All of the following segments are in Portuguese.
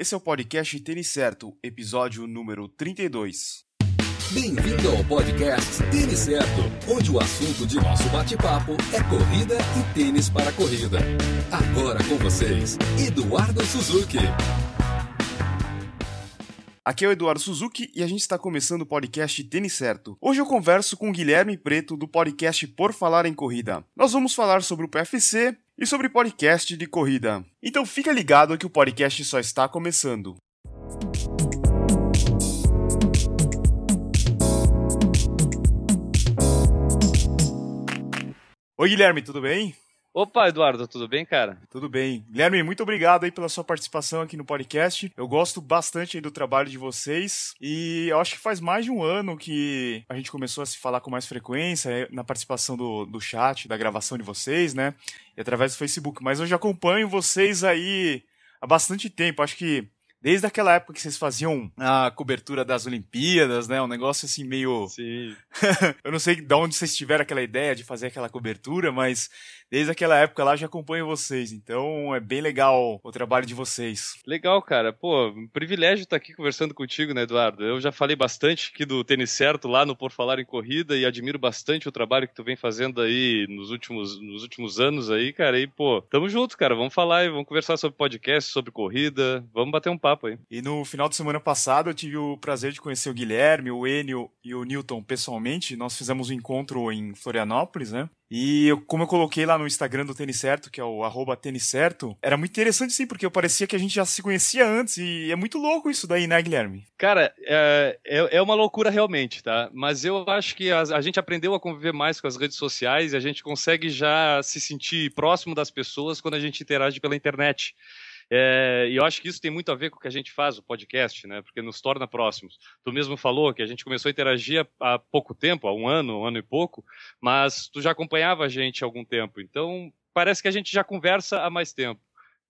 Esse é o podcast Tênis Certo, episódio número 32. Bem-vindo ao podcast Tênis Certo, onde o assunto de nosso bate-papo é corrida e tênis para corrida. Agora com vocês, Eduardo Suzuki. Aqui é o Eduardo Suzuki e a gente está começando o podcast Tênis Certo. Hoje eu converso com o Guilherme Preto do podcast Por Falar em Corrida. Nós vamos falar sobre o PFC e sobre podcast de corrida. Então fica ligado que o podcast só está começando. Oi Guilherme, tudo bem? Opa, Eduardo, tudo bem, cara? Tudo bem. Guilherme, muito obrigado aí pela sua participação aqui no podcast. Eu gosto bastante do trabalho de vocês e eu acho que faz mais de um ano que a gente começou a se falar com mais frequência é, na participação do, do chat, da gravação de vocês, né? E através do Facebook. Mas eu já acompanho vocês aí há bastante tempo. Acho que desde aquela época que vocês faziam a cobertura das Olimpíadas, né? Um negócio assim meio. Sim. eu não sei de onde vocês tiveram aquela ideia de fazer aquela cobertura, mas desde aquela época lá já acompanho vocês. Então é bem legal o trabalho de vocês. Legal, cara. Pô, um privilégio estar aqui conversando contigo, né, Eduardo? Eu já falei bastante aqui do Tênis Certo lá no Por Falar em Corrida e admiro bastante o trabalho que tu vem fazendo aí nos últimos, nos últimos anos aí, cara. E, pô, tamo junto, cara. Vamos falar e vamos conversar sobre podcast, sobre corrida. Vamos bater um papo aí. E no final de semana passado eu tive o prazer de conhecer o Guilherme, o Enio e o Newton pessoalmente. Nós fizemos um encontro em Florianópolis, né? E eu, como eu coloquei lá no Instagram do Tênis Certo, que é o arroba Tênis Certo, era muito interessante sim, porque eu parecia que a gente já se conhecia antes, e é muito louco isso daí, né, Guilherme? Cara, é, é, é uma loucura realmente, tá? Mas eu acho que a, a, gente aprendeu a conviver mais com as redes sociais e a gente consegue já se sentir próximo das pessoas quando a gente interage pela internet. É, e eu acho que isso tem muito a ver com o que a gente faz, o podcast, né? Porque nos torna próximos. Tu mesmo falou que a gente começou a interagir há pouco tempo, há um ano, um ano e pouco, mas tu já acompanhava a gente há algum tempo. Então, parece que a gente já conversa há mais tempo.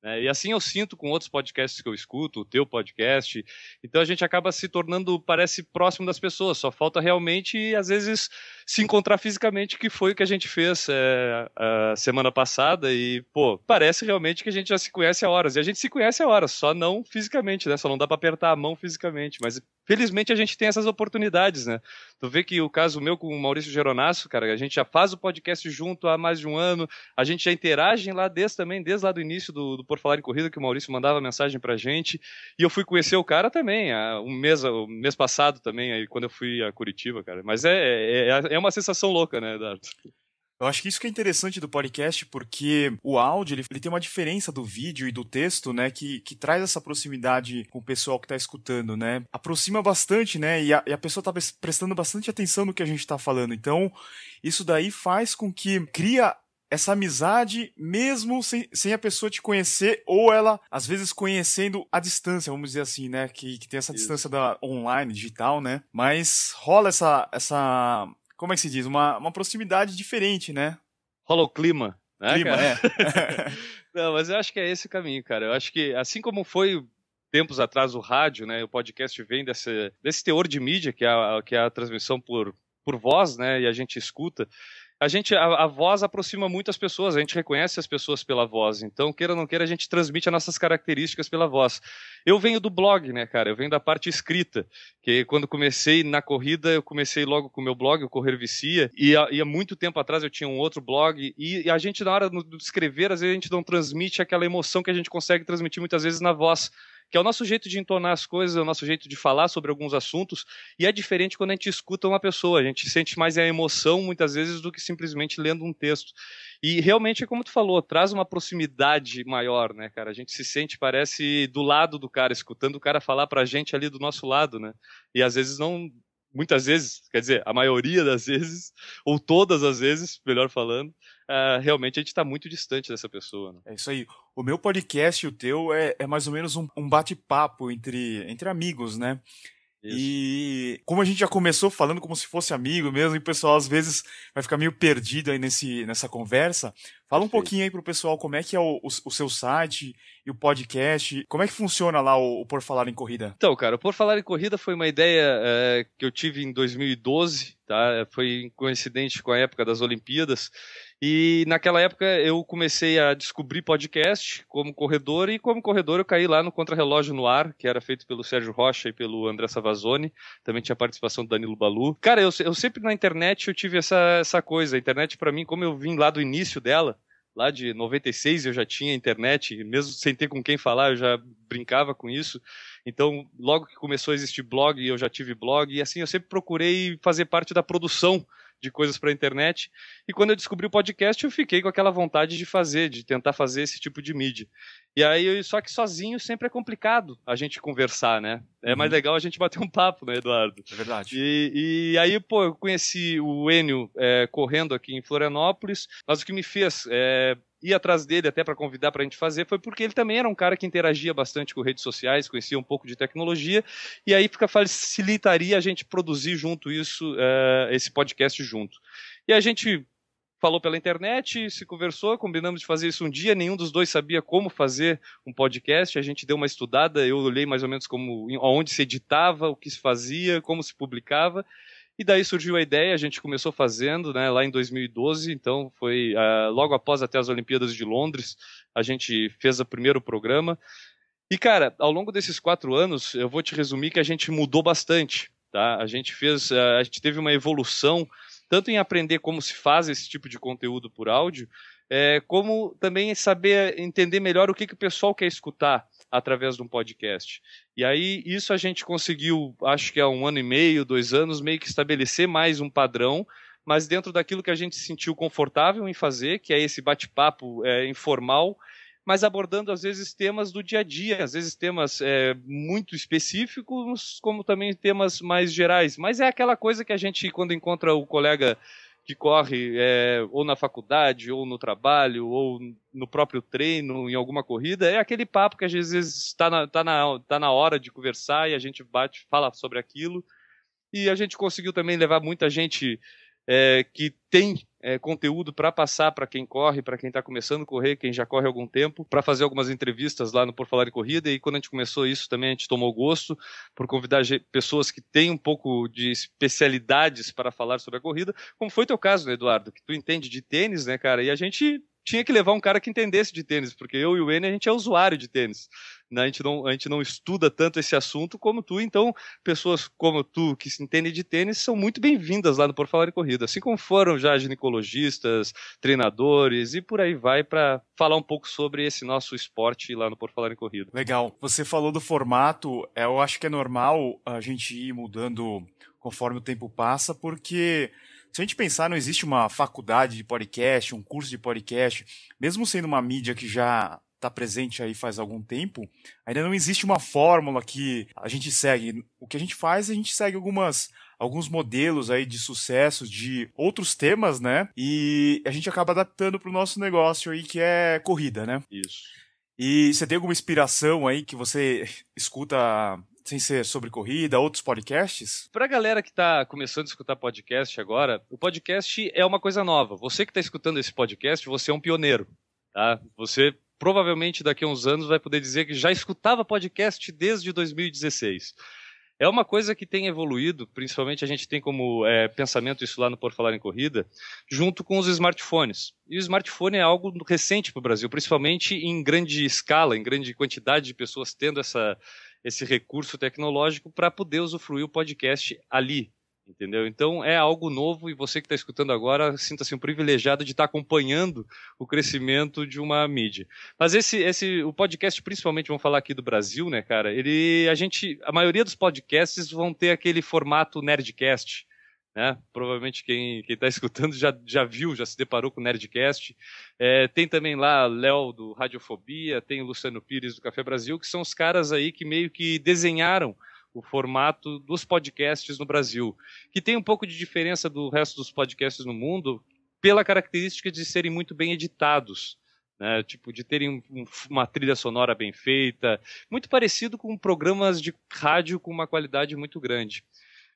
Né? E assim eu sinto com outros podcasts que eu escuto, o teu podcast. Então a gente acaba se tornando, parece, próximo das pessoas. Só falta realmente, às vezes, se encontrar fisicamente, que foi o que a gente fez é, a semana passada. E, pô, parece realmente que a gente já se conhece há horas. E a gente se conhece há horas, só não fisicamente, né? Só não dá para apertar a mão fisicamente. Mas felizmente a gente tem essas oportunidades, né? Tu vê que o caso meu com o Maurício Geronasso, cara, a gente já faz o podcast junto há mais de um ano, a gente já interage lá desde também, desde lá do início do, do Por Falar em Corrida, que o Maurício mandava mensagem pra gente, e eu fui conhecer o cara também, um mês, um mês passado também, aí, quando eu fui a Curitiba, cara. Mas é, é, é, é uma sensação louca, né, Eduardo? Eu acho que isso que é interessante do podcast, porque o áudio ele, ele, tem uma diferença do vídeo e do texto, né? Que, que traz essa proximidade com o pessoal que está escutando, né? Aproxima bastante, né? E a, e a pessoa está prestando bastante atenção no que a gente está falando. Então, isso daí faz com que cria essa amizade mesmo sem, sem a pessoa te conhecer ou ela às vezes conhecendo a distância, vamos dizer assim, né, que, que tem essa Isso. distância da online, digital, né? Mas rola essa essa como é que se diz? Uma, uma proximidade diferente, né? Rola o clima, né? Clima, cara? é. Não, mas eu acho que é esse o caminho, cara. Eu acho que, assim como foi tempos atrás o rádio, né? O podcast vem desse, desse teor de mídia, que é a, que é a transmissão por, por voz, né? E a gente escuta a gente a, a, voz aproxima muito as pessoas, a gente reconhece as pessoas pela voz. Então, queira ou não queira, a gente transmite as nossas características pela voz. Eu venho do blog, né, cara? Eu venho da parte escrita, que quando comecei na corrida, eu comecei logo com o meu blog, o Correr Vicia, e, e há muito tempo atrás eu tinha um outro blog, e, e a gente na hora de escrever, às vezes a gente não transmite aquela emoção que a gente consegue transmitir muitas vezes na voz que é o nosso jeito de entonar as coisas, é o nosso jeito de falar sobre alguns assuntos, e é diferente quando a gente escuta uma pessoa, a gente sente mais a emoção muitas vezes do que simplesmente lendo um texto. E realmente, como tu falou, traz uma proximidade maior, né, cara? A gente se sente, parece, do lado do cara, escutando o cara falar pra gente ali do nosso lado, né? E às vezes não, muitas vezes, quer dizer, a maioria das vezes, ou todas as vezes, melhor falando, uh, realmente a gente está muito distante dessa pessoa. Né? É isso aí. O meu podcast e o teu é, é mais ou menos um, um bate-papo entre, entre amigos, né? Isso. E como a gente já começou falando como se fosse amigo mesmo, e o pessoal às vezes vai ficar meio perdido aí nesse, nessa conversa, fala um pouquinho aí pro pessoal como é que é o, o, o, seu site e o podcast, como é que funciona lá o, o, Por Falar em Corrida? Então, cara, o Por Falar em Corrida foi uma ideia é, que eu tive em 2012, tá? Foi coincidente com a época das Olimpíadas, E naquela época eu comecei a descobrir podcast como corredor, e como corredor eu caí lá no Contrarrelógio no Ar, que era feito pelo Sérgio Rocha e pelo André Savazone, também tinha participação do Danilo Balu. Cara, eu, eu sempre na internet eu tive essa, essa coisa, a internet para mim, como eu vim lá do início dela, lá de 96 eu já tinha internet, mesmo sem ter com quem falar, eu já brincava com isso. Então, logo que começou a existir blog, eu já tive blog, e assim, eu sempre procurei fazer parte da produção de coisas para a internet. E quando eu descobri o podcast, eu fiquei com aquela vontade de fazer, de tentar fazer esse tipo de mídia. E aí, só que sozinho sempre é complicado a gente conversar, né? É mais uhum. legal a gente bater um papo, né, Eduardo? É verdade. E, e aí, pô, eu conheci o Enio é, correndo aqui em Florianópolis, mas o que me fez é, ir atrás dele até para convidar para a gente fazer foi porque ele também era um cara que interagia bastante com redes sociais, conhecia um pouco de tecnologia, e aí fica, facilitaria a gente produzir junto isso, uh, esse podcast junto. E a gente falou pela internet, se conversou, combinamos de fazer isso um dia, nenhum dos dois sabia como fazer um podcast, a gente deu uma estudada, eu olhei mais ou menos como onde se editava, o que se fazia, como se publicava, e daí surgiu a ideia, a gente começou fazendo, né, lá em 2012, então foi uh, logo após até as Olimpíadas de Londres, a gente fez o primeiro programa. E cara, ao longo desses quatro anos, eu vou te resumir que a gente mudou bastante, tá? A gente fez, uh, a gente teve uma evolução tanto em aprender como se faz esse tipo de conteúdo por áudio, é, como também saber entender melhor o que, que o pessoal quer escutar através de um podcast. E aí, isso a gente conseguiu, acho que há um ano e meio, dois anos, meio que estabelecer mais um padrão, mas dentro daquilo que a gente se sentiu confortável em fazer, que é esse bate-papo é, informal, mas abordando às vezes temas do dia a dia, às vezes temas é, muito específicos, como também temas mais gerais. Mas é aquela coisa que a gente, quando encontra o colega que corre é, ou na faculdade, ou no trabalho, ou no próprio treino, em alguma corrida, é aquele papo que às vezes está na, tá na, tá na hora de conversar e a gente bate, fala sobre aquilo. E a gente conseguiu também levar muita gente é, que tem é, conteúdo para passar para quem corre, para quem está começando a correr, quem já corre há algum tempo, para fazer algumas entrevistas lá no Por Falar em Corrida. E quando a gente começou isso também, a gente tomou gosto por convidar pessoas que têm um pouco de especialidades para falar sobre a corrida, como foi teu caso, né, Eduardo, que tu entende de tênis, né, cara? E a gente tinha que levar um cara que entendesse de tênis, porque eu e o N a gente é usuário de tênis. Né? A, gente não, a gente não estuda tanto esse assunto como tu, então pessoas como tu que se entendem de tênis são muito bem-vindas lá no Por Falar em Corrida, assim como foram já ginecologistas, treinadores e por aí vai para falar um pouco sobre esse nosso esporte lá no Por Falar em Corrida. Legal. Você falou do formato, é, eu acho que é normal a gente ir mudando conforme o tempo passa, porque se a gente pensar, não existe uma faculdade de podcast, um curso de podcast, mesmo sendo uma mídia que já está presente aí faz algum tempo, ainda não existe uma fórmula que a gente segue. O que a gente faz, a gente segue algumas alguns modelos aí de sucesso de outros temas, né? E a gente acaba adaptando para o nosso negócio aí que é corrida, né? Isso. E você tem alguma inspiração aí que você escuta sem ser sobre corrida, outros podcasts? Para a galera que está começando a escutar podcast agora, o podcast é uma coisa nova. Você que está escutando esse podcast, você é um pioneiro, tá? Você provavelmente daqui a uns anos vai poder dizer que já escutava podcast desde 2016. É uma coisa que tem evoluído, principalmente a gente tem como é, pensamento isso lá no Por Falar em Corrida, junto com os smartphones. E o smartphone é algo recente para o Brasil, principalmente em grande escala, em grande quantidade de pessoas tendo essa, esse recurso tecnológico para poder usufruir o podcast ali, entendeu? Então é algo novo e você que está escutando agora sinta-se um privilegiado de estar tá acompanhando o crescimento de uma mídia. Mas esse, esse, o podcast, principalmente, vamos falar aqui do Brasil, né, cara? Ele, a gente, a maioria dos podcasts vão ter aquele formato nerdcast, né? Provavelmente quem está escutando já, já viu, já se deparou com o Nerdcast. É, tem também lá Léo do Radiofobia, tem o Luciano Pires do Café Brasil, que são os caras aí que meio que desenharam o formato dos podcasts no Brasil, que tem um pouco de diferença do resto dos podcasts no mundo pela característica de serem muito bem editados. Né, tipo, de terem um, uma trilha sonora bem feita, muito parecido com programas de rádio com uma qualidade muito grande.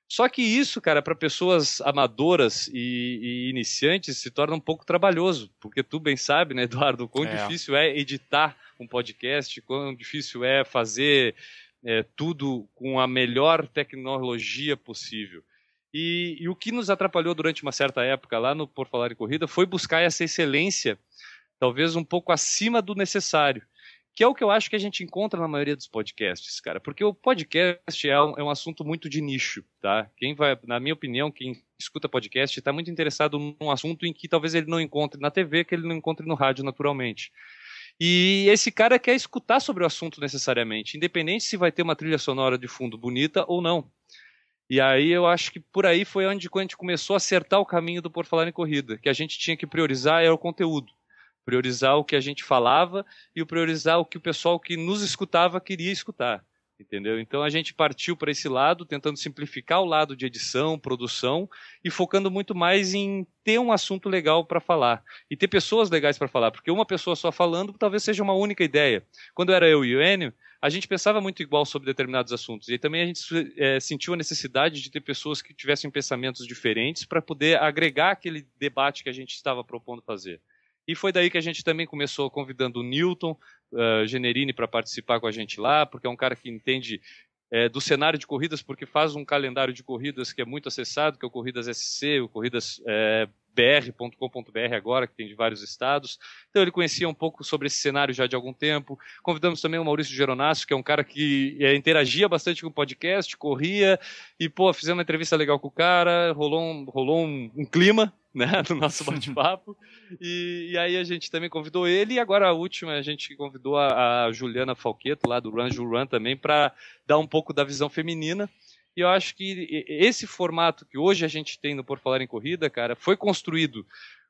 Só que isso, cara, para pessoas amadoras e, e, iniciantes se torna um pouco trabalhoso, porque tu bem sabe, né, Eduardo, quão é. difícil é editar um podcast, quão difícil é fazer é, tudo com a melhor tecnologia possível. E, e, o que nos atrapalhou durante uma certa época lá no Por Falar em Corrida foi buscar essa excelência, talvez um pouco acima do necessário que é o que eu acho que a gente encontra na maioria dos podcasts, cara. Porque o podcast é um, é um assunto muito de nicho, tá? Quem vai, na minha opinião, quem escuta podcast está muito interessado num assunto em que talvez ele não encontre na TV, que ele não encontre no rádio naturalmente. E esse cara quer escutar sobre o assunto necessariamente, independente se vai ter uma trilha sonora de fundo bonita ou não. E aí eu acho que por aí foi onde a gente começou a acertar o caminho do Por Falar em Corrida, que a gente tinha que priorizar era o conteúdo priorizar o que a gente falava e priorizar o que o pessoal que nos escutava queria escutar, entendeu? Então a gente partiu para esse lado, tentando simplificar o lado de edição, produção e focando muito mais em ter um assunto legal para falar e ter pessoas legais para falar, porque uma pessoa só falando talvez seja uma única ideia. Quando era eu e o Enio, a gente pensava muito igual sobre determinados assuntos e também a gente é, sentiu a necessidade de ter pessoas que tivessem pensamentos diferentes para poder agregar aquele debate que a gente estava propondo fazer. E foi daí que a gente também começou convidando o Newton uh, Generini para participar com a gente lá, porque é um cara que entende é, do cenário de corridas, porque faz um calendário de corridas que é muito acessado, que é o Corridas SC, o Corridas é, br.com.br agora, que tem de vários estados. Então ele conhecia um pouco sobre esse cenário já de algum tempo. Convidamos também o Maurício Geronasso, que é um cara que é, interagia bastante com o podcast, corria, e pô, fizemos uma entrevista legal com o cara, rolou um, rolou um, um clima, né, no nosso bate-papo. e, e, aí a gente também convidou ele, e agora a última a gente convidou a, a Juliana Falqueto, lá do Run Run também, para dar um pouco da visão feminina. E eu acho que esse formato que hoje a gente tem no Por Falar em Corrida, cara, foi construído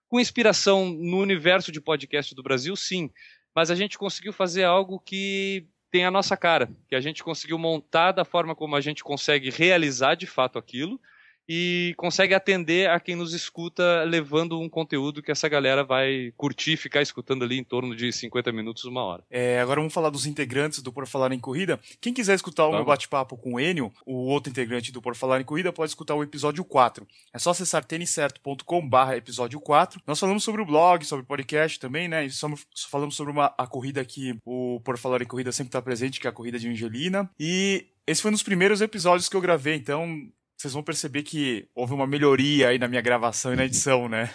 com inspiração no universo de podcast do Brasil, sim. Mas a gente conseguiu fazer algo que tem a nossa cara, que a gente conseguiu montar da forma como a gente consegue realizar de fato aquilo e consegue atender a quem nos escuta, levando um conteúdo que essa galera vai curtir, ficar escutando ali em torno de 50 minutos, uma hora. É, agora vamos falar dos integrantes do Por Falar em Corrida. Quem quiser escutar o meu bate-papo com o Enio, o outro integrante do Por Falar em Corrida, pode escutar o episódio 4. É só acessar têniscerto.com/barra episódio 4. Nós falamos sobre o blog, sobre o podcast também, né? E falamos sobre uma, a corrida que o Por Falar em Corrida sempre está presente, que é a corrida de Angelina. E esse foi um dos primeiros episódios que eu gravei, então vocês vão perceber que houve uma melhoria aí na minha gravação e na edição, né?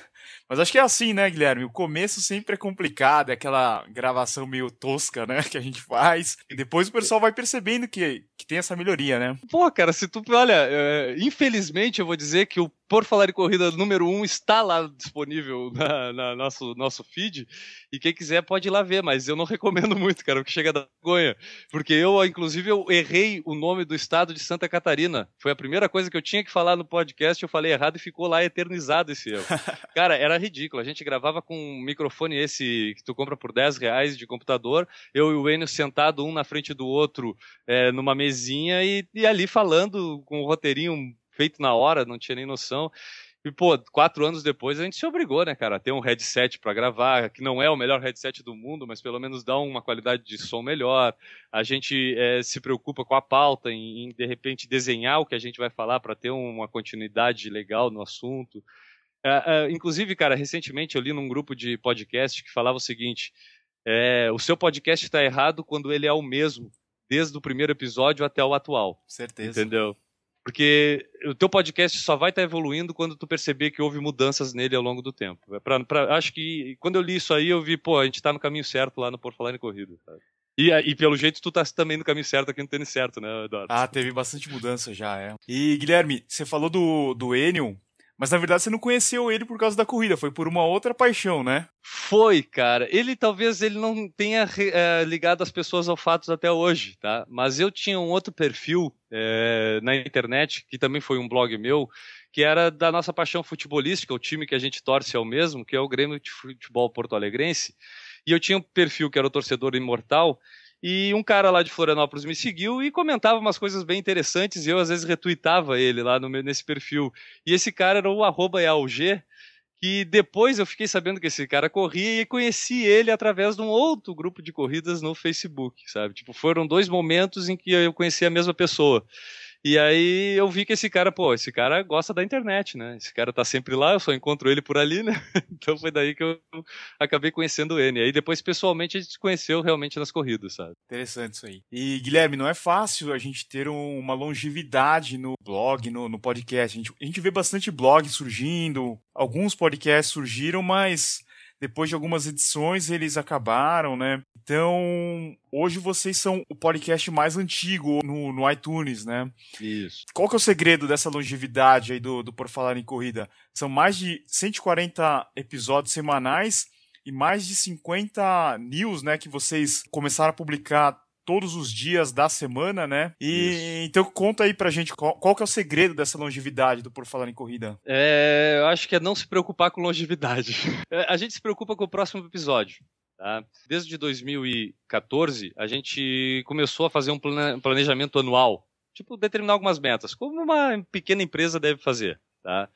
Mas acho que é assim, né, Guilherme? O começo sempre é complicado, é aquela gravação meio tosca, né, que a gente faz. E depois o pessoal vai percebendo que, que tem essa melhoria, né? Pô, cara, se tu. Olha, é, infelizmente eu vou dizer que o por Falar em Corrida número 1 um está lá disponível na, na, nosso, nosso feed. E quem quiser pode ir lá ver, mas eu não recomendo muito, cara, porque chega da vergonha. Porque eu, inclusive, eu errei o nome do estado de Santa Catarina. Foi a primeira coisa que eu tinha que falar no podcast, eu falei errado e ficou lá eternizado esse erro. cara, era ridículo. A gente gravava com um microfone esse que tu compra por 10 reais de computador, eu e o Enio sentado um na frente do outro é, numa mesinha e, e ali falando com o roteirinho feito na hora, não tinha nem noção. E, pô, quatro anos depois a gente se obrigou, né, cara, a ter um headset para gravar, que não é o melhor headset do mundo, mas pelo menos dá uma qualidade de som melhor. A gente é, se preocupa com a pauta, em, em, de repente desenhar o que a gente vai falar para ter uma continuidade legal no assunto. É, é, inclusive, cara, recentemente eu li num grupo de podcast que falava o seguinte: o seu podcast está errado quando ele é o mesmo, desde o primeiro episódio até o atual. Certeza. Entendeu? Porque o teu podcast só vai estar tá evoluindo quando tu perceber que houve mudanças nele ao longo do tempo. É pra, pra, acho que quando eu li isso aí, eu vi, pô, a gente está no caminho certo lá no Por Falar em Corrida. E, e, pelo jeito tu tá também no caminho certo aqui no tênis certo, né, Eduardo? Ah, teve bastante mudança já, é. E, Guilherme, você falou do, do Enio, mas na verdade você não conheceu ele por causa da corrida, foi por uma outra paixão, né? Foi, cara. Ele talvez ele não tenha é, ligado as pessoas ao fato até hoje, tá? Mas eu tinha um outro perfil é, na internet, que também foi um blog meu, que era da nossa paixão futebolística, o time que a gente torce é o mesmo, que é o Grêmio de Futebol Porto Alegrense. E eu tinha um perfil que era o torcedor imortal, e um cara lá de Florianópolis me seguiu e comentava umas coisas bem interessantes e eu às vezes retweetava ele lá no, nesse perfil. E esse cara era o arroba EAUG, que depois eu fiquei sabendo que esse cara corria e conheci ele através de um outro grupo de corridas no Facebook, sabe? Tipo, foram dois momentos em que eu conheci a mesma pessoa. E aí eu vi que esse cara, pô, esse cara gosta da internet, né? Esse cara tá sempre lá, eu só encontro ele por ali, né? Então foi daí que eu acabei conhecendo ele. Aí depois, pessoalmente, a gente se conheceu realmente nas corridas, sabe? Interessante isso aí. E, Guilherme, não é fácil a gente ter um, uma longevidade no blog, no, no podcast. A gente, a gente vê bastante blog surgindo, alguns podcasts surgiram, mas depois de algumas edições eles acabaram, né? Então, hoje vocês são o podcast mais antigo no, no iTunes, né? Isso. Qual que é o segredo dessa longevidade aí do, do Por Falar em Corrida? São mais de 140 episódios semanais e mais de 50 news, né, que vocês começaram a publicar todos os dias da semana, né? E Isso. então conta aí pra gente qual, qual, que é o segredo dessa longevidade do Por Falar em Corrida. É, eu acho que é não se preocupar com longevidade. É, a gente se preocupa com o próximo episódio. Tá? Desde 2014, a gente começou a fazer um planejamento anual, tipo determinar algumas metas, como uma pequena empresa deve fazer. Tá?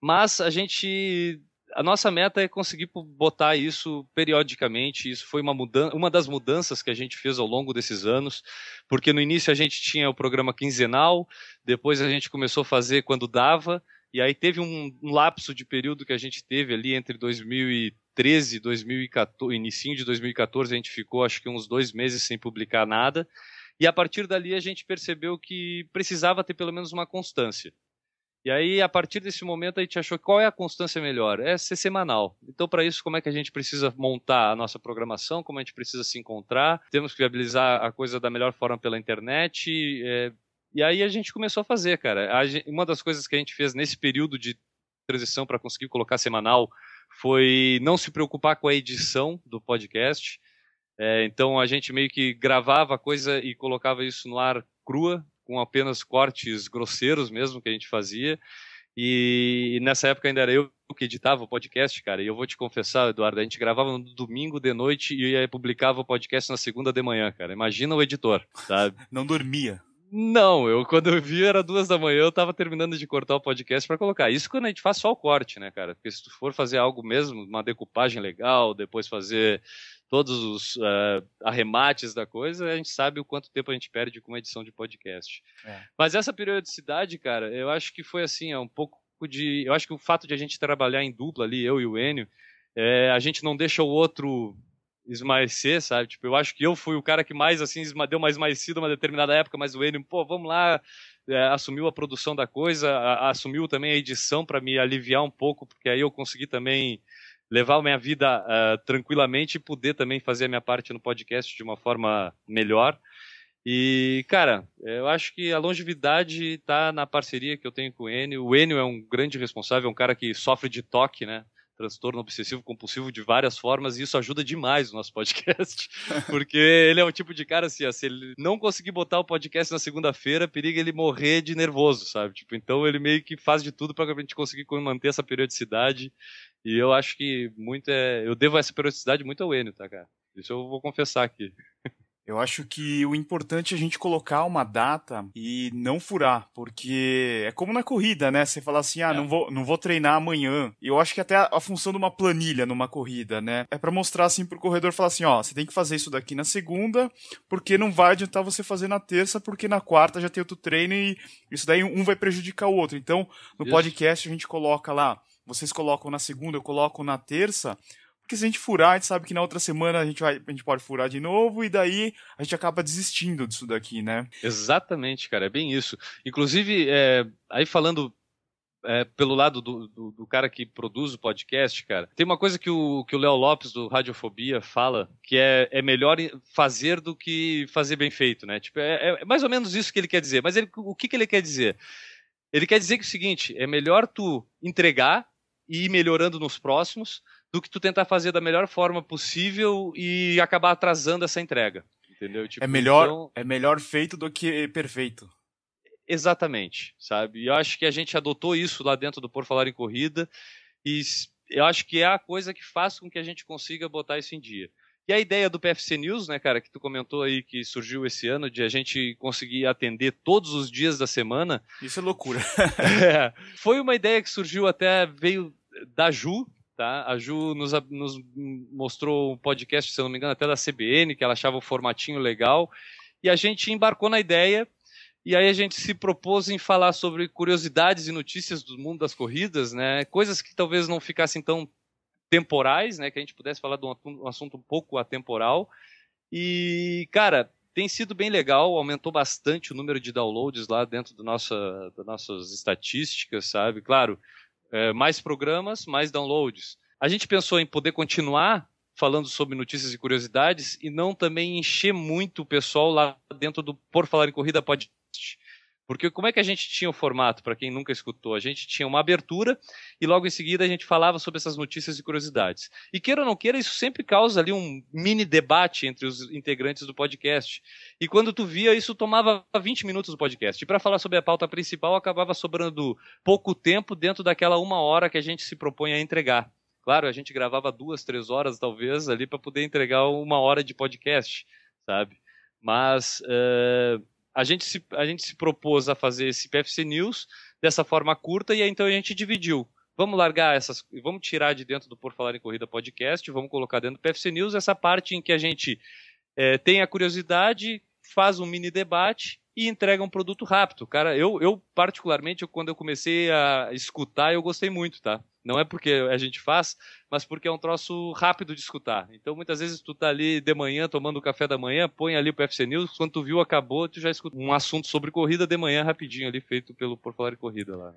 Mas a gente a nossa meta é conseguir botar isso periodicamente. Isso foi uma, mudança, uma das mudanças que a gente fez ao longo desses anos, porque no início a gente tinha o programa quinzenal, depois a gente começou a fazer quando dava, e aí teve um, um lapso de período que a gente teve ali entre 2013 e 2014, início de 2014, a gente ficou acho que uns dois meses sem publicar nada. E a partir dali a gente percebeu que precisava ter pelo menos uma constância. E aí, a partir desse momento, a gente achou qual é a constância melhor? É ser semanal. Então, para isso, como é que a gente precisa montar a nossa programação? Como a gente precisa se encontrar? Temos que viabilizar a coisa da melhor forma pela internet. É... E aí a gente começou a fazer, cara. Uma das coisas que a gente fez nesse período de transição para conseguir colocar semanal foi não se preocupar com a edição do podcast. É, então a gente meio que gravava a coisa e colocava isso no ar crua, com apenas cortes grosseiros mesmo que a gente fazia. E nessa época ainda era eu que editava o podcast, cara. E eu vou te confessar, Eduardo, a gente gravava no domingo de noite e publicava o podcast na segunda de manhã, cara. Imagina o editor, sabe? Não dormia. Não, eu quando eu vi era duas da manhã, eu tava terminando de cortar o podcast para colocar. Isso quando a gente faz só o corte, né, cara? Porque se tu for fazer algo mesmo, uma decupagem legal, depois fazer todos os uh, arremates da coisa, a gente sabe o quanto tempo a gente perde com uma edição de podcast. É. Mas essa periodicidade, cara, eu acho que foi assim, é um pouco de. Eu acho que o fato de a gente trabalhar em dupla ali, eu e o Enio, é, a gente não deixa o outro esmaecer, sabe? Tipo, eu acho que eu fui o cara que mais, assim, deu mais esmaecido uma determinada época, mas o Enio, pô, vamos lá, é, assumiu a produção da coisa, a, assumiu também a edição para me aliviar um pouco, porque aí eu consegui também levar a minha vida uh, tranquilamente e poder também fazer a minha parte no podcast de uma forma melhor. E, cara, eu acho que a longevidade está na parceria que eu tenho com o Enio. O Enio é um grande responsável, é um cara que sofre de toque, né? Transtorno obsessivo compulsivo de várias formas e isso ajuda demais o nosso podcast, porque ele é o tipo de cara assim, ó, se ele não conseguir botar o podcast na segunda-feira, periga ele morrer de nervoso, sabe? Tipo, então ele meio que faz de tudo para a gente conseguir manter essa periodicidade e eu acho que muito é, eu devo essa periodicidade muito ao Enio, tá, cara? Isso eu vou confessar aqui. Eu acho que o importante é a gente colocar uma data e não furar, porque é como na corrida, né? Você fala assim, ah, é. não, vou, não vou treinar amanhã. Eu acho que até a, a função de uma planilha numa corrida, né? É para mostrar assim pro corredor falar assim, ó, você tem que fazer isso daqui na segunda, porque não vai adiantar você fazer na terça, porque na quarta já tem outro treino e isso daí um vai prejudicar o outro. Então, no isso. podcast a gente coloca lá, vocês colocam na segunda, eu coloco na terça, porque se a gente furar, a gente sabe que na outra semana a gente, vai, a gente pode furar de novo e daí a gente acaba desistindo disso daqui, né? Exatamente, cara, é bem isso. Inclusive, é, aí falando é, pelo lado do, do, do, cara que produz o podcast, cara, tem uma coisa que o que o Léo Lopes do Radiofobia fala, que é, é melhor fazer do que fazer bem feito, né? Tipo, é, é mais ou menos isso que ele quer dizer. Mas ele, o que, que ele quer dizer? Ele quer dizer que é o seguinte: é melhor tu entregar e ir melhorando nos próximos do que tu tentar fazer da melhor forma possível e acabar atrasando essa entrega. Entendeu? Tipo, é melhor então... é melhor feito do que perfeito. Exatamente, sabe? E eu acho que a gente adotou isso lá dentro do Por Falar em Corrida e eu acho que é a coisa que faz com que a gente consiga botar isso em dia. E a ideia do PFC News, né, cara, que tu comentou aí que surgiu esse ano, de a gente conseguir atender todos os dias da semana. Isso é loucura. é, foi uma ideia que surgiu até, veio da Ju, Tá? A Ju nos, nos, mostrou um podcast, se eu não me engano, até da CBN, que ela achava o formatinho legal. E a gente embarcou na ideia. E aí a gente se propôs em falar sobre curiosidades e notícias do mundo das corridas, né? Coisas que talvez não ficassem tão temporais, né? Que a gente pudesse falar de um assunto um pouco atemporal. E, cara, tem sido bem legal, aumentou bastante o número de downloads lá dentro do nossa, das nossas estatísticas, sabe? Claro, é, mais programas, mais downloads. A gente pensou em poder continuar falando sobre notícias e curiosidades e não também encher muito o pessoal lá dentro do Por Falar em Corrida Podcast. Porque como é que a gente tinha o formato, para quem nunca escutou? A gente tinha uma abertura e logo em seguida a gente falava sobre essas notícias e curiosidades. E queira ou não queira, isso sempre causa ali um mini debate entre os integrantes do podcast. E quando tu via, isso tomava 20 minutos do podcast. E para falar sobre a pauta principal, acabava sobrando pouco tempo dentro daquela uma hora que a gente se propõe a entregar. Claro, a gente gravava duas, três horas, talvez, ali para poder entregar uma hora de podcast, sabe? Mas uh, a gente, se, a gente se propôs a fazer esse PFC News dessa forma curta e aí então a gente dividiu. Vamos largar essas, vamos tirar de dentro do Por Falar em Corrida podcast, vamos colocar dentro do PFC News essa parte em que a gente é, tem a curiosidade, faz um mini debate e entrega um produto rápido. Cara, eu, eu particularmente, eu, quando eu comecei a escutar, eu gostei muito, tá? Não é porque a gente faz, mas porque é um troço rápido de escutar. Então, muitas vezes, tu tá ali de manhã, tomando o café da manhã, põe ali o PFC News, quando tu viu, acabou, tu já escuta um assunto sobre corrida de manhã, rapidinho ali, feito pelo Por Falar em Corrida lá.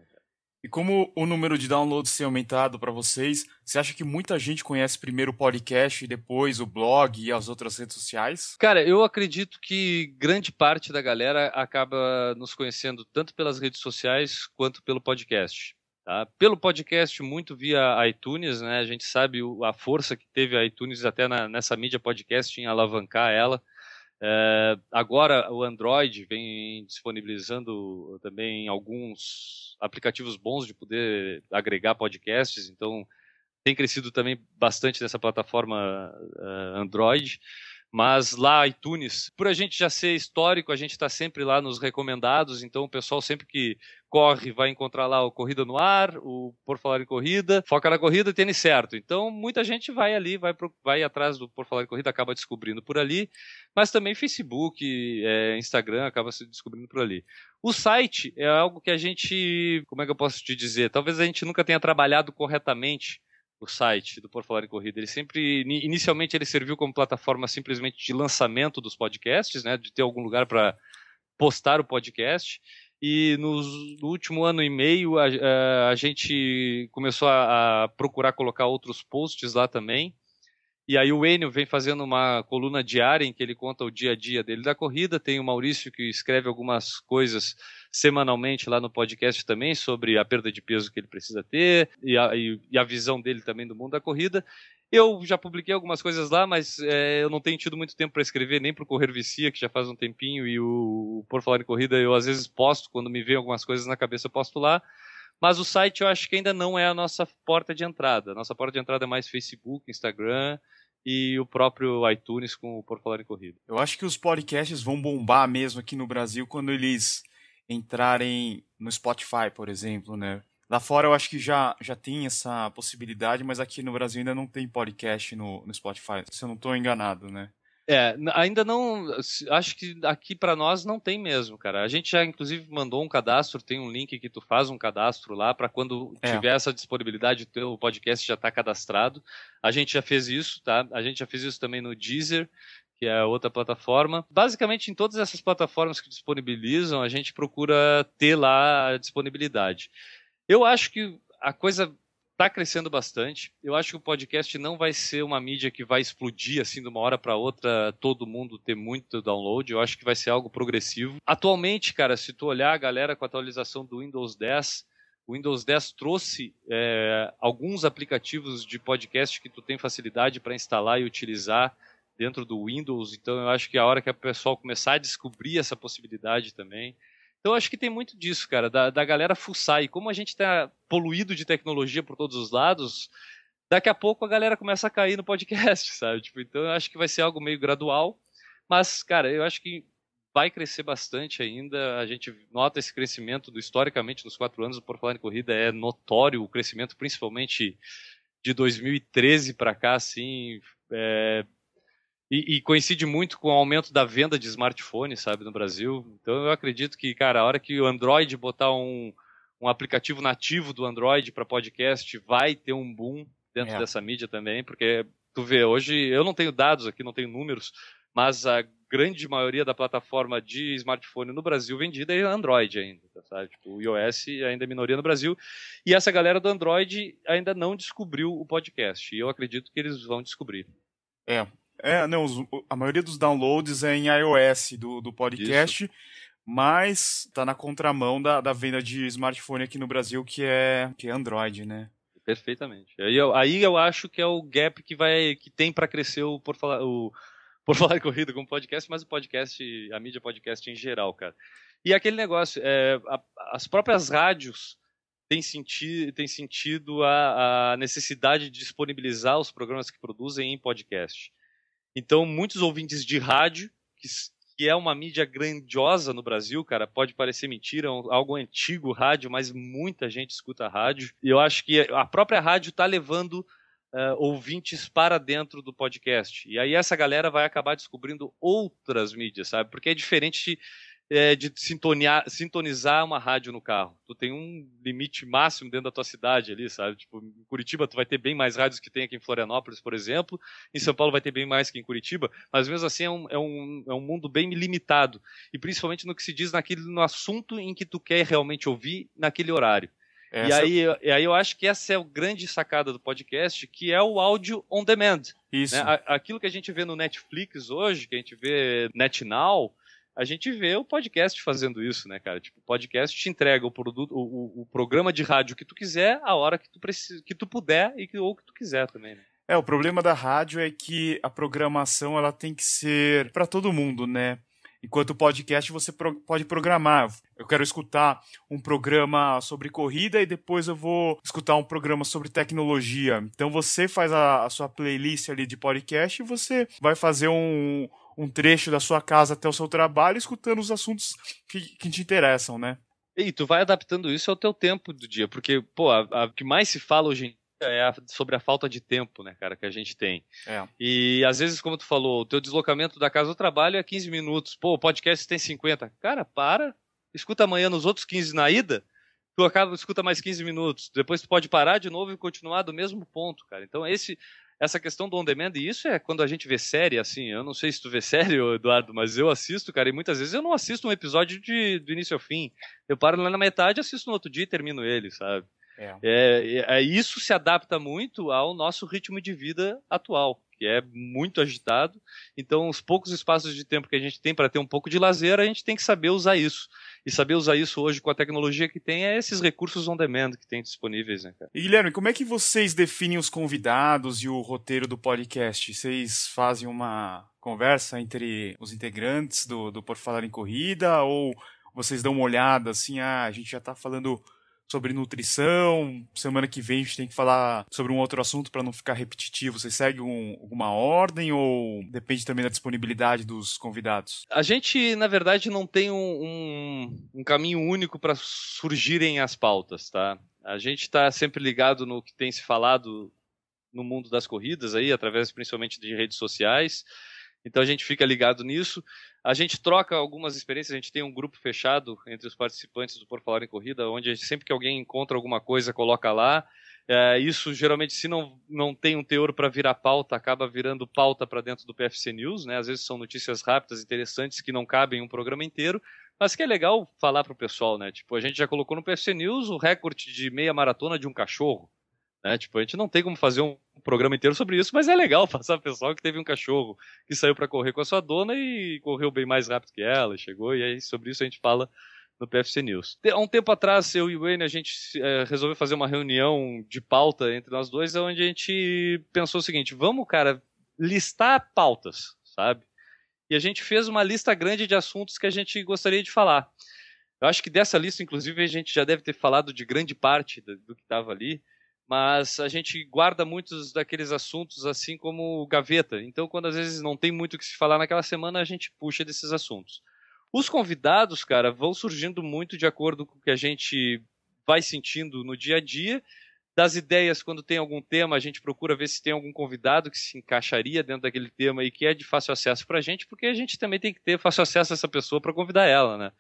E como o número de downloads tem aumentado para vocês, você acha que muita gente conhece primeiro o podcast e depois o blog e as outras redes sociais? Cara, eu acredito que grande parte da galera acaba nos conhecendo tanto pelas redes sociais quanto pelo podcast. Tá? Pelo podcast, muito via iTunes, né? A gente sabe a força que teve a iTunes até na, nessa mídia podcast em alavancar ela. É, agora o Android vem disponibilizando também alguns aplicativos bons de poder agregar podcasts, então tem crescido também bastante nessa plataforma uh, Android. Mas lá, iTunes, por a gente já ser histórico, a gente está sempre lá nos recomendados, então o pessoal sempre que corre vai encontrar lá o Corrida no Ar, o Por Falar em Corrida, foca na corrida, tênis certo. Então muita gente vai ali, vai, pro, vai atrás do Por Falar em Corrida, acaba descobrindo por ali, mas também Facebook, é, Instagram acaba se descobrindo por ali. O site é algo que a gente, como é que eu posso te dizer? Talvez a gente nunca tenha trabalhado corretamente o site do Por Falar em Corrida. Ele sempre, inicialmente, ele serviu como plataforma simplesmente de lançamento dos podcasts, né, de ter algum lugar para postar o podcast. E nos, no último ano e meio a, a, a gente começou a, a, procurar colocar outros posts lá também. E aí o Enio vem fazendo uma coluna diária em que ele conta o dia a dia dele da corrida. Tem o Maurício que escreve algumas coisas semanalmente lá no podcast também sobre a perda de peso que ele precisa ter e a, e, a visão dele também do mundo da corrida. Eu já publiquei algumas coisas lá, mas é, eu não tenho tido muito tempo para escrever, nem para o Correr Vicia, que já faz um tempinho, e o Por Falar em Corrida eu às vezes posto, quando me vem algumas coisas na cabeça eu posto lá. Mas o site eu acho que ainda não é a nossa porta de entrada. A nossa porta de entrada é mais Facebook, Instagram e o próprio iTunes com o Por Falar em Corrida. Eu acho que os podcasts vão bombar mesmo aqui no Brasil quando eles entrarem no Spotify, por exemplo, né? Lá fora eu acho que já, já tem essa possibilidade, mas aqui no Brasil ainda não tem podcast no, no Spotify, se eu não estou enganado, né? É, ainda não. Acho que aqui para nós não tem mesmo, cara. A gente já inclusive mandou um cadastro, tem um link que tu faz um cadastro lá para quando é. tiver essa disponibilidade, o teu podcast já está cadastrado. A gente já fez isso, tá? A gente já fez isso também no Deezer, que é outra plataforma. Basicamente, em todas essas plataformas que disponibilizam, a gente procura ter lá a disponibilidade. Eu acho que a coisa está crescendo bastante. Eu acho que o podcast não vai ser uma mídia que vai explodir assim de uma hora para outra, todo mundo ter muito download. Eu acho que vai ser algo progressivo. Atualmente, cara, se tu olhar a galera com a atualização do Windows 10, o Windows 10 trouxe é, alguns aplicativos de podcast que tu tem facilidade para instalar e utilizar dentro do Windows. Então eu acho que é a hora que o pessoal começar a descobrir essa possibilidade também. Então acho que tem muito disso, cara, da, da galera fuçar. E como a gente está poluído de tecnologia por todos os lados, daqui a pouco a galera começa a cair no podcast, sabe? Tipo, então eu acho que vai ser algo meio gradual. Mas, cara, eu acho que vai crescer bastante ainda. A gente nota esse crescimento do historicamente nos quatro anos do Por Falar em Corrida é notório o crescimento, principalmente de 2013 para cá, assim, é, E, e, coincide muito com o aumento da venda de smartphones, sabe, no Brasil. Então eu acredito que, cara, a hora que o Android botar um, um aplicativo nativo do Android para podcast, vai ter um boom dentro é. dessa mídia também, porque tu vê, hoje eu não tenho dados aqui, não tenho números, mas a grande maioria da plataforma de smartphone no Brasil vendida é Android ainda, tá, sabe? Tipo, o iOS ainda é minoria no Brasil. E essa galera do Android ainda não descobriu o podcast. E eu acredito que eles vão descobrir. É. É, não, a maioria dos downloads é em iOS do, do podcast, Isso. mas tá na contramão da, da venda de smartphone aqui no Brasil, que é, que é Android, né? Perfeitamente. Aí eu, aí eu acho que é o gap que vai que tem para crescer o por falar o por falar corrida com podcast, mas o podcast, a mídia podcast em geral, cara. E aquele negócio, é, a, as próprias rádios têm, senti têm sentido a, a necessidade de disponibilizar os programas que produzem em podcast. Então, muitos ouvintes de rádio, que, que é uma mídia grandiosa no Brasil, cara, pode parecer mentira, é algo antigo rádio, mas muita gente escuta rádio. E eu acho que a própria rádio está levando uh, ouvintes para dentro do podcast. E aí essa galera vai acabar descobrindo outras mídias, sabe? Porque é diferente é, de sintonizar uma rádio no carro. Tu tem um limite máximo dentro da tua cidade ali, sabe? Tipo, em Curitiba tu vai ter bem mais rádios que tem aqui em Florianópolis, por exemplo. Em São Paulo vai ter bem mais que em Curitiba. Mas mesmo assim é um, é um, é um mundo bem limitado. E principalmente no que se diz naquele, no assunto em que tu quer realmente ouvir naquele horário. Essa... E, aí, e aí eu acho que essa é a grande sacada do podcast, que é o áudio on demand. Isso. Né? Aquilo que a gente vê no Netflix hoje, que a gente vê NetNow, a gente vê o podcast fazendo isso, né, cara? Tipo, o podcast te entrega o produto, o, o, programa de rádio que tu quiser, a hora que tu precisa, que tu puder e que, ou que tu quiser também, né? É, o problema da rádio é que a programação ela tem que ser para todo mundo, né? Enquanto o podcast você pro, pode programar. Eu quero escutar um programa sobre corrida e depois eu vou escutar um programa sobre tecnologia. Então você faz a, a sua playlist ali de podcast e você vai fazer um, um trecho da sua casa até o seu trabalho escutando os assuntos que, que te interessam, né? E tu vai adaptando isso ao teu tempo do dia, porque, pô, o que mais se fala hoje em é a, sobre a falta de tempo, né, cara, que a gente tem. É. E às vezes, como tu falou, o teu deslocamento da casa ao trabalho é 15 minutos. Pô, o podcast tem 50. Cara, para, escuta amanhã nos outros 15 na ida, tu acaba, escuta mais 15 minutos. Depois tu pode parar de novo e continuar do mesmo ponto, cara. Então, esse essa questão do on demand, e isso é quando a gente vê série, assim, eu não sei se tu vê série, Eduardo, mas eu assisto, cara, e muitas vezes eu não assisto um episódio de, do início ao fim. Eu paro lá na metade, assisto no outro dia e termino ele, sabe? É. É, é, isso se adapta muito ao nosso ritmo de vida atual, que é muito agitado. Então, os poucos espaços de tempo que a gente tem para ter um pouco de lazer, a gente tem que saber usar isso. E saber usar isso hoje com a tecnologia que tem é esses recursos on demand que tem disponíveis, né, cara? E Guilherme, como é que vocês definem os convidados e o roteiro do podcast? Vocês fazem uma conversa entre os integrantes do, do Por Falar em Corrida ou vocês dão uma olhada assim, ah, a gente já está falando sobre nutrição. Semana que vem a gente tem que falar sobre um outro assunto para não ficar repetitivo. Você segue um, alguma ordem ou depende também da disponibilidade dos convidados? A gente, na verdade, não tem um, um, um caminho único para surgirem as pautas, tá? A gente está sempre ligado no que tem se falado no mundo das corridas aí, através principalmente de redes sociais. Então a gente fica ligado nisso. A gente troca algumas experiências, a gente tem um grupo fechado entre os participantes do Por Falar em Corrida, onde sempre que alguém encontra alguma coisa, coloca lá. É, isso geralmente, se não, não tem um teor para virar pauta, acaba virando pauta para dentro do PFC News, né? Às vezes são notícias rápidas, interessantes, que não cabem em um programa inteiro, mas que é legal falar para o pessoal, né? Tipo, a gente já colocou no PFC News o recorde de meia maratona de um cachorro. Né? Tipo, a gente não tem como fazer um programa inteiro sobre isso, mas é legal passar pessoal que teve um cachorro que saiu para correr com a sua dona e correu bem mais rápido que ela, chegou, e aí sobre isso a gente fala no PFC News. Há um tempo atrás, eu e o Wayne, a gente é, resolveu fazer uma reunião de pauta entre nós dois, onde a gente pensou o seguinte: vamos, cara, listar pautas, sabe? E a gente fez uma lista grande de assuntos que a gente gostaria de falar. Eu acho que dessa lista, inclusive, a gente já deve ter falado de grande parte do, do que estava ali mas a gente guarda muitos daqueles assuntos assim como gaveta. Então, quando às vezes não tem muito o que se falar naquela semana, a gente puxa desses assuntos. Os convidados, cara, vão surgindo muito de acordo com o que a gente vai sentindo no dia a dia das ideias quando tem algum tema, a gente procura ver se tem algum convidado que se encaixaria dentro daquele tema e que é de fácil acesso para a gente, porque a gente também tem que ter fácil acesso a essa pessoa para convidar ela, né?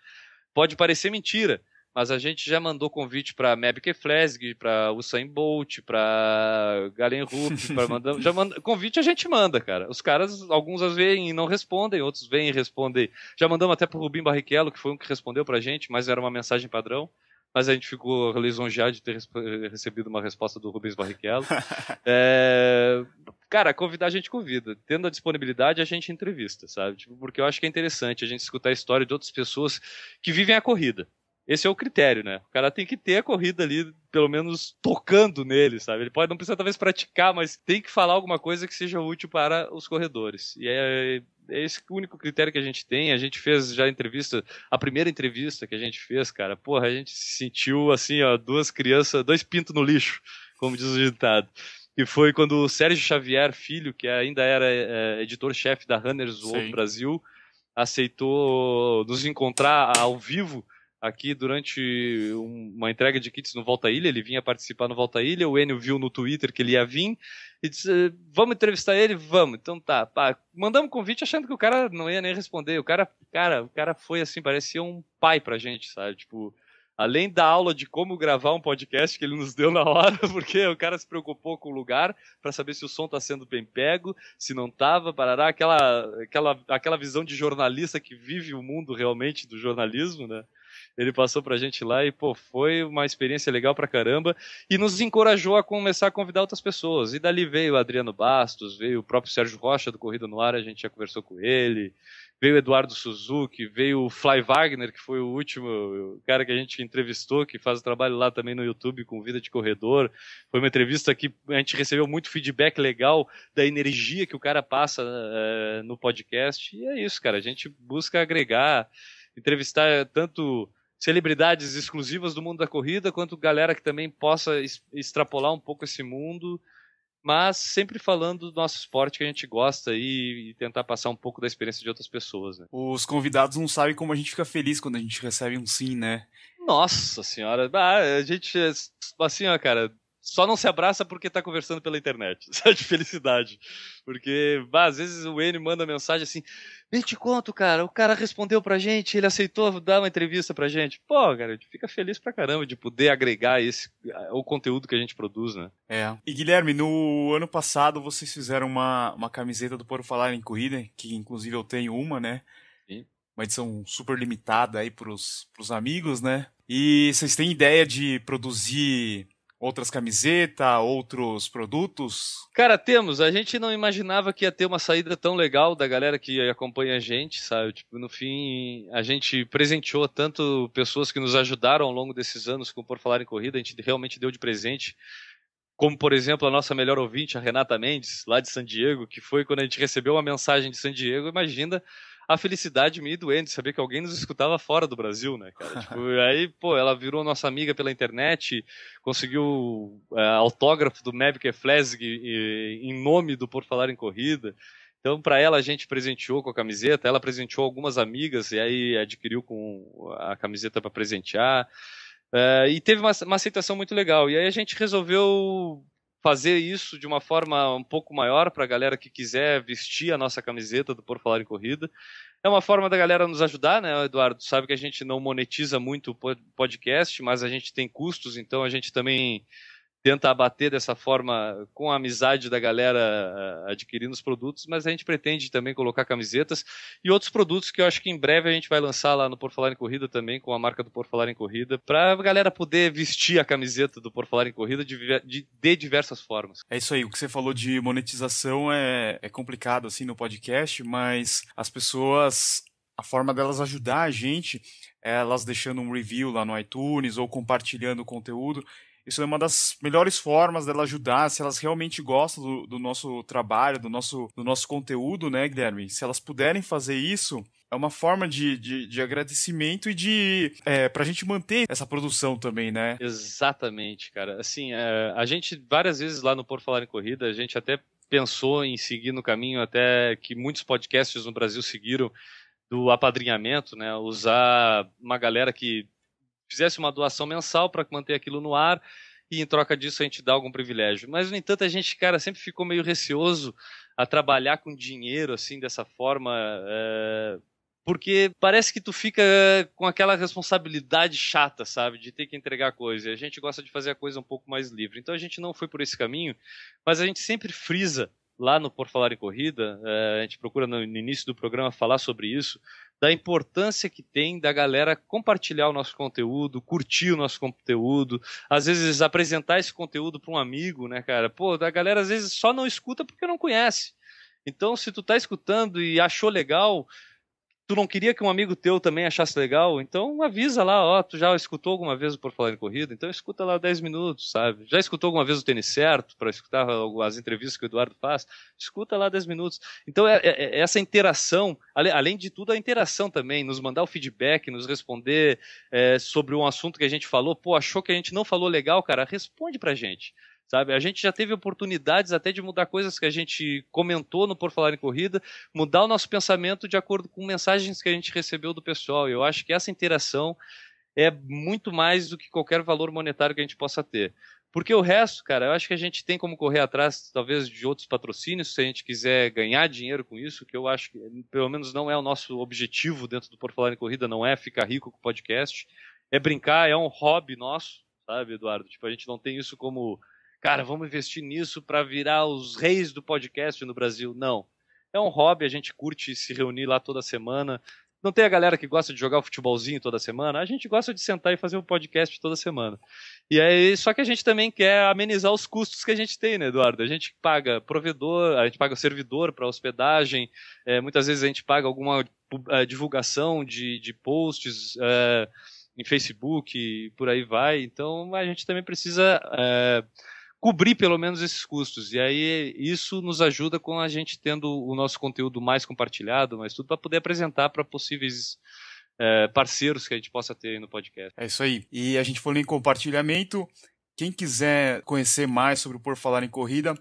Pode parecer mentira, mas a gente já mandou convite para Mabke Flesg, para Usain Bolt, para Galen Rupp, para mandar, já manda, convite a gente manda, cara. Os caras, alguns às veem e não respondem, outros vêm e respondem. Já mandamos até pro Rubim Barrichello, que foi um que respondeu pra gente, mas era uma mensagem padrão. Mas a gente ficou lisonjeado de ter recebido uma resposta do Rubens Barrichello. é, cara, convidar a gente convida. Tendo a disponibilidade, a gente entrevista, sabe? Tipo, porque eu acho que é interessante a gente escutar a história de outras pessoas que vivem a corrida. Esse é o critério, né? O cara tem que ter a corrida ali, pelo menos tocando nele, sabe? Ele pode não precisar talvez praticar, mas tem que falar alguma coisa que seja útil para os corredores. E é, é esse o único critério que a gente tem. A gente fez já a entrevista, a primeira entrevista que a gente fez, cara, porra, a gente se sentiu assim, ó, duas crianças, dois pintos no lixo, como diz o ditado. E foi quando o Sérgio Xavier Filho, que ainda era é, editor-chefe da Runners World Brasil, aceitou nos encontrar ao vivo aqui durante uma entrega de kits no Volta Ilha, ele vinha participar no Volta Ilha, o Enio viu no Twitter que ele ia vir e disse, vamos entrevistar ele? Vamos. Então tá, pá, mandamos convite achando que o cara não ia nem responder. O cara, cara, o cara foi assim, parecia um pai pra gente, sabe? Tipo, além da aula de como gravar um podcast que ele nos deu na hora, porque o cara se preocupou com o lugar para saber se o som está sendo bem pego, se não estava, parará, aquela, aquela, aquela visão de jornalista que vive o mundo realmente do jornalismo, né? Ele passou pra gente lá e, pô, foi uma experiência legal pra caramba e nos encorajou a começar a convidar outras pessoas. E dali veio o Adriano Bastos, veio o próprio Sérgio Rocha do Corrida no Ar, a gente já conversou com ele, veio o Eduardo Suzuki, veio o Fly Wagner, que foi o último cara que a gente entrevistou, que faz o trabalho lá também no YouTube com Vida de Corredor. Foi uma entrevista que a gente recebeu muito feedback legal da energia que o cara passa é, no podcast. E é isso, cara. A gente busca agregar, entrevistar tanto celebridades exclusivas do mundo da corrida, quanto galera que também possa extrapolar um pouco esse mundo, mas sempre falando do nosso esporte que a gente gosta e, e tentar passar um pouco da experiência de outras pessoas. Né? Os convidados não sabem como a gente fica feliz quando a gente recebe um sim, né? Nossa senhora, ah, a gente, assim, ó, cara, só não se abraça porque tá conversando pela internet, sabe? De felicidade. Porque, bah, às vezes o N manda mensagem assim: nem te conto, cara, o cara respondeu pra gente, ele aceitou dar uma entrevista pra gente. Pô, cara, a gente fica feliz pra caramba de poder agregar esse, o conteúdo que a gente produz, né? É. E Guilherme, no ano passado vocês fizeram uma, uma camiseta do Por Falar em Corrida, que inclusive eu tenho uma, né? Sim. Uma edição super limitada aí pros, pros amigos, né? E vocês têm ideia de produzir outras camisetas, outros produtos? Cara, temos. A gente não imaginava que ia ter uma saída tão legal da galera que acompanha a gente, sabe? Tipo, no fim, a gente presenteou tanto pessoas que nos ajudaram ao longo desses anos com Por Falar em Corrida, a gente realmente deu de presente. Como, por exemplo, a nossa melhor ouvinte, a Renata Mendes, lá de San Diego, que foi quando a gente recebeu uma mensagem de San Diego, imagina a felicidade me doente, saber que alguém nos escutava fora do Brasil, né, cara? tipo, aí, pô, ela virou nossa amiga pela internet, conseguiu é, autógrafo do Mavic Flesg em nome do Por Falar em Corrida. Então, para ela, a gente presenteou com a camiseta, ela presenteou algumas amigas e aí adquiriu com a camiseta para presentear. É, e teve uma, uma aceitação muito legal. E aí a gente resolveu fazer isso de uma forma um pouco maior para a galera que quiser vestir a nossa camiseta do Por Falar em Corrida. É uma forma da galera nos ajudar, né, Eduardo? Sabe que a gente não monetiza muito o podcast, mas a gente tem custos, então a gente também tenta abater dessa forma com a amizade da galera eh, adquirindo os produtos, mas a gente pretende também colocar camisetas e outros produtos que eu acho que em breve a gente vai lançar lá no Por Falar em Corrida também, com a marca do Por Falar em Corrida, para a galera poder vestir a camiseta do Por Falar em Corrida de, de, de, diversas formas. É isso aí, o que você falou de monetização é, é complicado assim no podcast, mas as pessoas, a forma delas ajudar a gente, é elas deixando um review lá no iTunes ou compartilhando o conteúdo, isso é uma das melhores formas dela ajudar, se elas realmente gostam do, do, nosso trabalho, do nosso, do nosso conteúdo, né, Guilherme? Se elas puderem fazer isso, é uma forma de, de, de agradecimento e de. É, pra gente manter essa produção também, né? Exatamente, cara. Assim, é, a gente, várias vezes lá no Por Falar em Corrida, a gente até pensou em seguir no caminho até que muitos podcasts no Brasil seguiram do apadrinhamento, né? Usar uma galera que fizesse uma doação mensal para manter aquilo no ar e em troca disso a gente dá algum privilégio. Mas, no entanto, a gente, cara, sempre ficou meio receoso a trabalhar com dinheiro, assim, dessa forma. É... Porque parece que tu fica com aquela responsabilidade chata, sabe? De ter que entregar coisa. E a gente gosta de fazer a coisa um pouco mais livre. Então a gente não foi por esse caminho, mas a gente sempre frisa lá no Por Falar em Corrida, é, a gente procura no, início do programa falar sobre isso, da importância que tem da galera compartilhar o nosso conteúdo, curtir o nosso conteúdo, às vezes apresentar esse conteúdo para um amigo, né, cara? Pô, a galera às vezes só não escuta porque não conhece. Então, se tu tá escutando e achou legal, tu não queria que um amigo teu também achasse legal, então avisa lá, ó, tu já escutou alguma vez o Por Falar em Corrida? Então escuta lá 10 minutos, sabe? Já escutou alguma vez o Tênis Certo, para escutar as entrevistas que o Eduardo faz? Escuta lá 10 minutos. Então é, é, é essa interação, além de tudo a interação também, nos mandar o feedback, nos responder é, sobre um assunto que a gente falou, pô, achou que a gente não falou legal, cara, responde pra gente sabe? A gente já teve oportunidades até de mudar coisas que a gente comentou no Por Falar em Corrida, mudar o nosso pensamento de acordo com mensagens que a gente recebeu do pessoal. Eu acho que essa interação é muito mais do que qualquer valor monetário que a gente possa ter. Porque o resto, cara, eu acho que a gente tem como correr atrás, talvez, de outros patrocínios, se a gente quiser ganhar dinheiro com isso, que eu acho que, pelo menos, não é o nosso objetivo dentro do Por Falar em Corrida, não é ficar rico com podcast, é brincar, é um hobby nosso, sabe, Eduardo? Tipo, a gente não tem isso como cara, vamos investir nisso para virar os reis do podcast no Brasil. Não. É um hobby, a gente curte se reunir lá toda semana. Não tem a galera que gosta de jogar o futebolzinho toda semana? A gente gosta de sentar e fazer um podcast toda semana. E aí, só que a gente também quer amenizar os custos que a gente tem, né, Eduardo? A gente paga provedor, a gente paga servidor para hospedagem, é, muitas vezes a gente paga alguma uh, divulgação de, de posts. Uh, em Facebook por aí vai. Então a gente também precisa uh, cobrir pelo menos esses custos. E aí isso nos ajuda com a gente tendo o nosso conteúdo mais compartilhado, mas tudo para poder apresentar para possíveis é, parceiros que a gente possa ter no podcast. É isso aí. E a gente falou em compartilhamento. Quem quiser conhecer mais sobre o Por Falar em Corrida,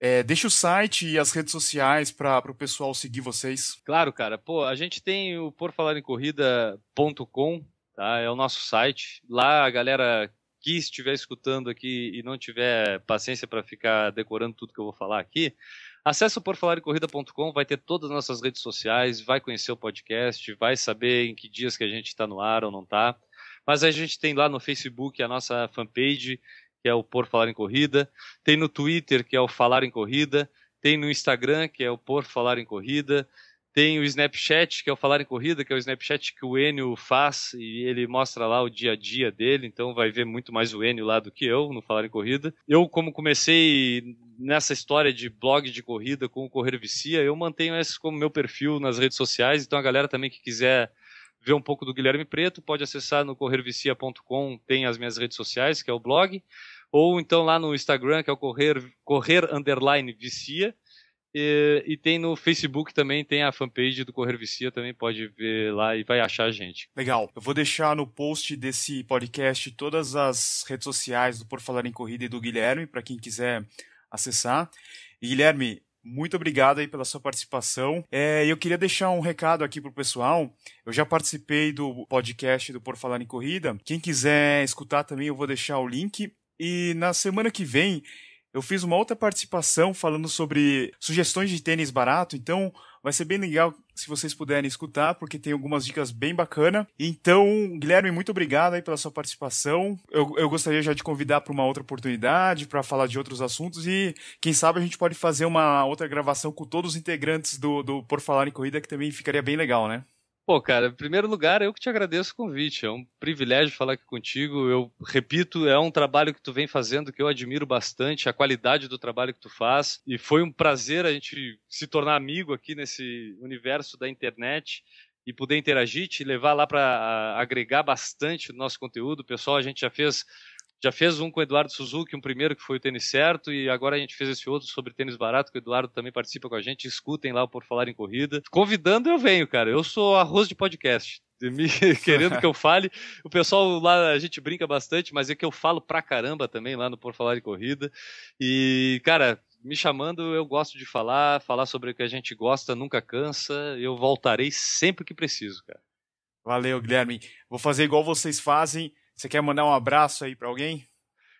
é, deixa o site e as redes sociais para o pessoal seguir vocês. Claro, cara. Pô, a gente tem o porfalarencorrida.com, tá? É o nosso site. Lá a galera que estiver escutando aqui e não tiver paciência para ficar decorando tudo que eu vou falar aqui, acesse o porfalarecorrida.com, vai ter todas as nossas redes sociais, vai conhecer o podcast, vai saber em que dias que a gente está no ar ou não está. Mas a gente tem lá no Facebook a nossa fanpage, que é o Por Falar em Corrida, tem no Twitter, que é o Falar em Corrida, tem no Instagram, que é o Por Falar em Corrida, tem o Snapchat, que é o Falar em Corrida, que é o Snapchat que o Enio faz e ele mostra lá o dia a dia dele, então vai ver muito mais o Enio lá do que eu no Falar em Corrida. Eu, como comecei nessa história de blog de corrida com o Correr Vicia, eu mantenho esse como meu perfil nas redes sociais, então a galera também que quiser ver um pouco do Guilherme Preto, pode acessar no corrervicia.com, tem as minhas redes sociais, que é o blog, ou então lá no Instagram, que é o correr, correr underline vicia, e, e, tem no Facebook também, tem a fanpage do Correr Vicia, também pode ver lá e vai achar a gente. Legal. Eu vou deixar no post desse podcast todas as redes sociais do Por Falar em Corrida e do Guilherme, para quem quiser acessar. E Guilherme, muito obrigado aí pela sua participação. É, eu queria deixar um recado aqui pro pessoal. Eu já participei do podcast do Por Falar em Corrida. Quem quiser escutar também, eu vou deixar o link. E na semana que vem eu fiz uma outra participação falando sobre sugestões de tênis barato, então vai ser bem legal se vocês puderem escutar, porque tem algumas dicas bem bacanas. Então, Guilherme, muito obrigado aí pela sua participação. Eu, eu gostaria já de convidar para uma outra oportunidade, para falar de outros assuntos e quem sabe a gente pode fazer uma outra gravação com todos os integrantes do, do Por Falar em Corrida, que também ficaria bem legal, né? Pô, cara, em primeiro lugar, eu que te agradeço o convite. É um privilégio falar aqui contigo. Eu repito, é um trabalho que tu vem fazendo que eu admiro bastante, a qualidade do trabalho que tu faz. E foi um prazer a gente se tornar amigo aqui nesse universo da internet e poder interagir, te levar lá para agregar bastante no nosso conteúdo. Pessoal, a gente já fez já fez um com o Eduardo Suzuki, um primeiro que foi o tênis certo, e agora a gente fez esse outro sobre tênis barato, que o Eduardo também participa com a gente. Escutem lá Por Falar em Corrida. Convidando, eu venho, cara. Eu sou arroz de podcast. Me, querendo que eu fale. O pessoal lá, a gente brinca bastante, mas é que eu falo pra caramba também lá no Por Falar em Corrida. E, cara, me chamando, eu gosto de falar, falar sobre o que a gente gosta, nunca cansa. Eu voltarei sempre que preciso, cara. Valeu, Guilherme. Vou fazer igual vocês fazem você quer mandar um abraço aí para alguém?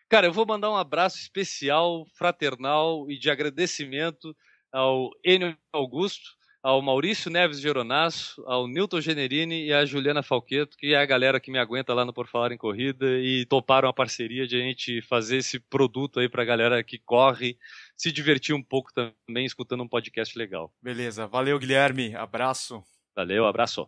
Cara, eu vou mandar um abraço especial, fraternal e de agradecimento ao Enio Augusto, ao Maurício Neves Geronasso, ao Newton Generini e à Juliana Falqueto, que é a galera que me aguenta lá no Por Falar em Corrida e toparam a parceria de a gente fazer esse produto aí pra galera que corre se divertir um pouco também escutando um podcast legal. Beleza, valeu Guilherme, abraço. Valeu, abraço.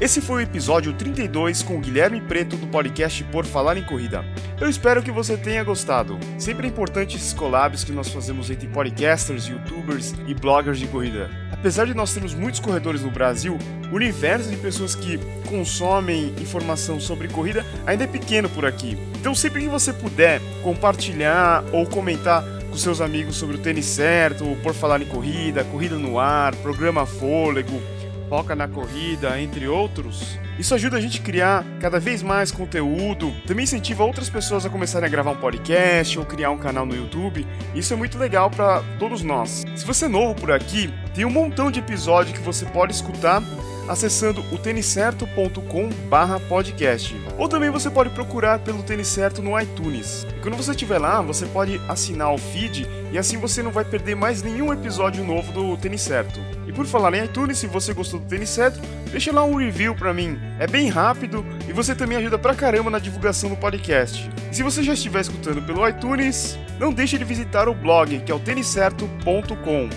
Esse foi o episódio 32 com Guilherme Preto do podcast Por Falar em Corrida. Eu espero que você tenha gostado. Sempre é importante esses collabs que nós fazemos entre podcasters, youtubers e bloggers de corrida. Apesar de nós termos muitos corredores no Brasil, o universo de pessoas que consomem informação sobre corrida ainda é pequeno por aqui. Então sempre que você puder compartilhar ou comentar com seus amigos sobre o tênis certo, por falar em corrida, corrida no ar, programa fôlego, foca na corrida, entre outros. Isso ajuda a gente a criar cada vez mais conteúdo, também incentiva outras pessoas a começarem a gravar um podcast ou criar um canal no YouTube. Isso é muito legal para todos nós. Se você é novo por aqui, tem um montão de episódio que você pode escutar acessando o têniscerto.com/podcast. Ou também você pode procurar pelo Tênis Certo no iTunes. E quando você estiver lá, você pode assinar o feed e assim você não vai perder mais nenhum episódio novo do Tênis Certo. E por falar em iTunes, se você gostou do Tênis Certo, deixa lá um review pra mim. É bem rápido e você também ajuda pra caramba na divulgação do podcast. E se você já estiver escutando pelo iTunes, não deixe de visitar o blog, que é o têniscerto.com.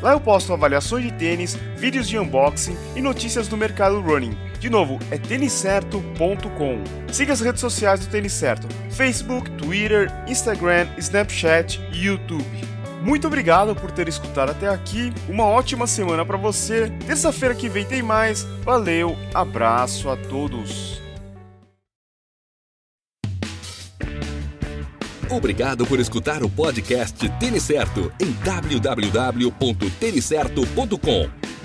Lá eu posto avaliações de tênis, vídeos de unboxing e notícias do mercado running. De novo, é têniscerto.com. Siga as redes sociais do Tênis Certo: Facebook, Twitter, Instagram, Snapchat e YouTube. Muito obrigado por ter escutado até aqui. Uma ótima semana para você. Terça-feira que vem tem mais. Valeu, abraço a todos. Obrigado por escutar o podcast Tênis Certo em www.tenicerto.com.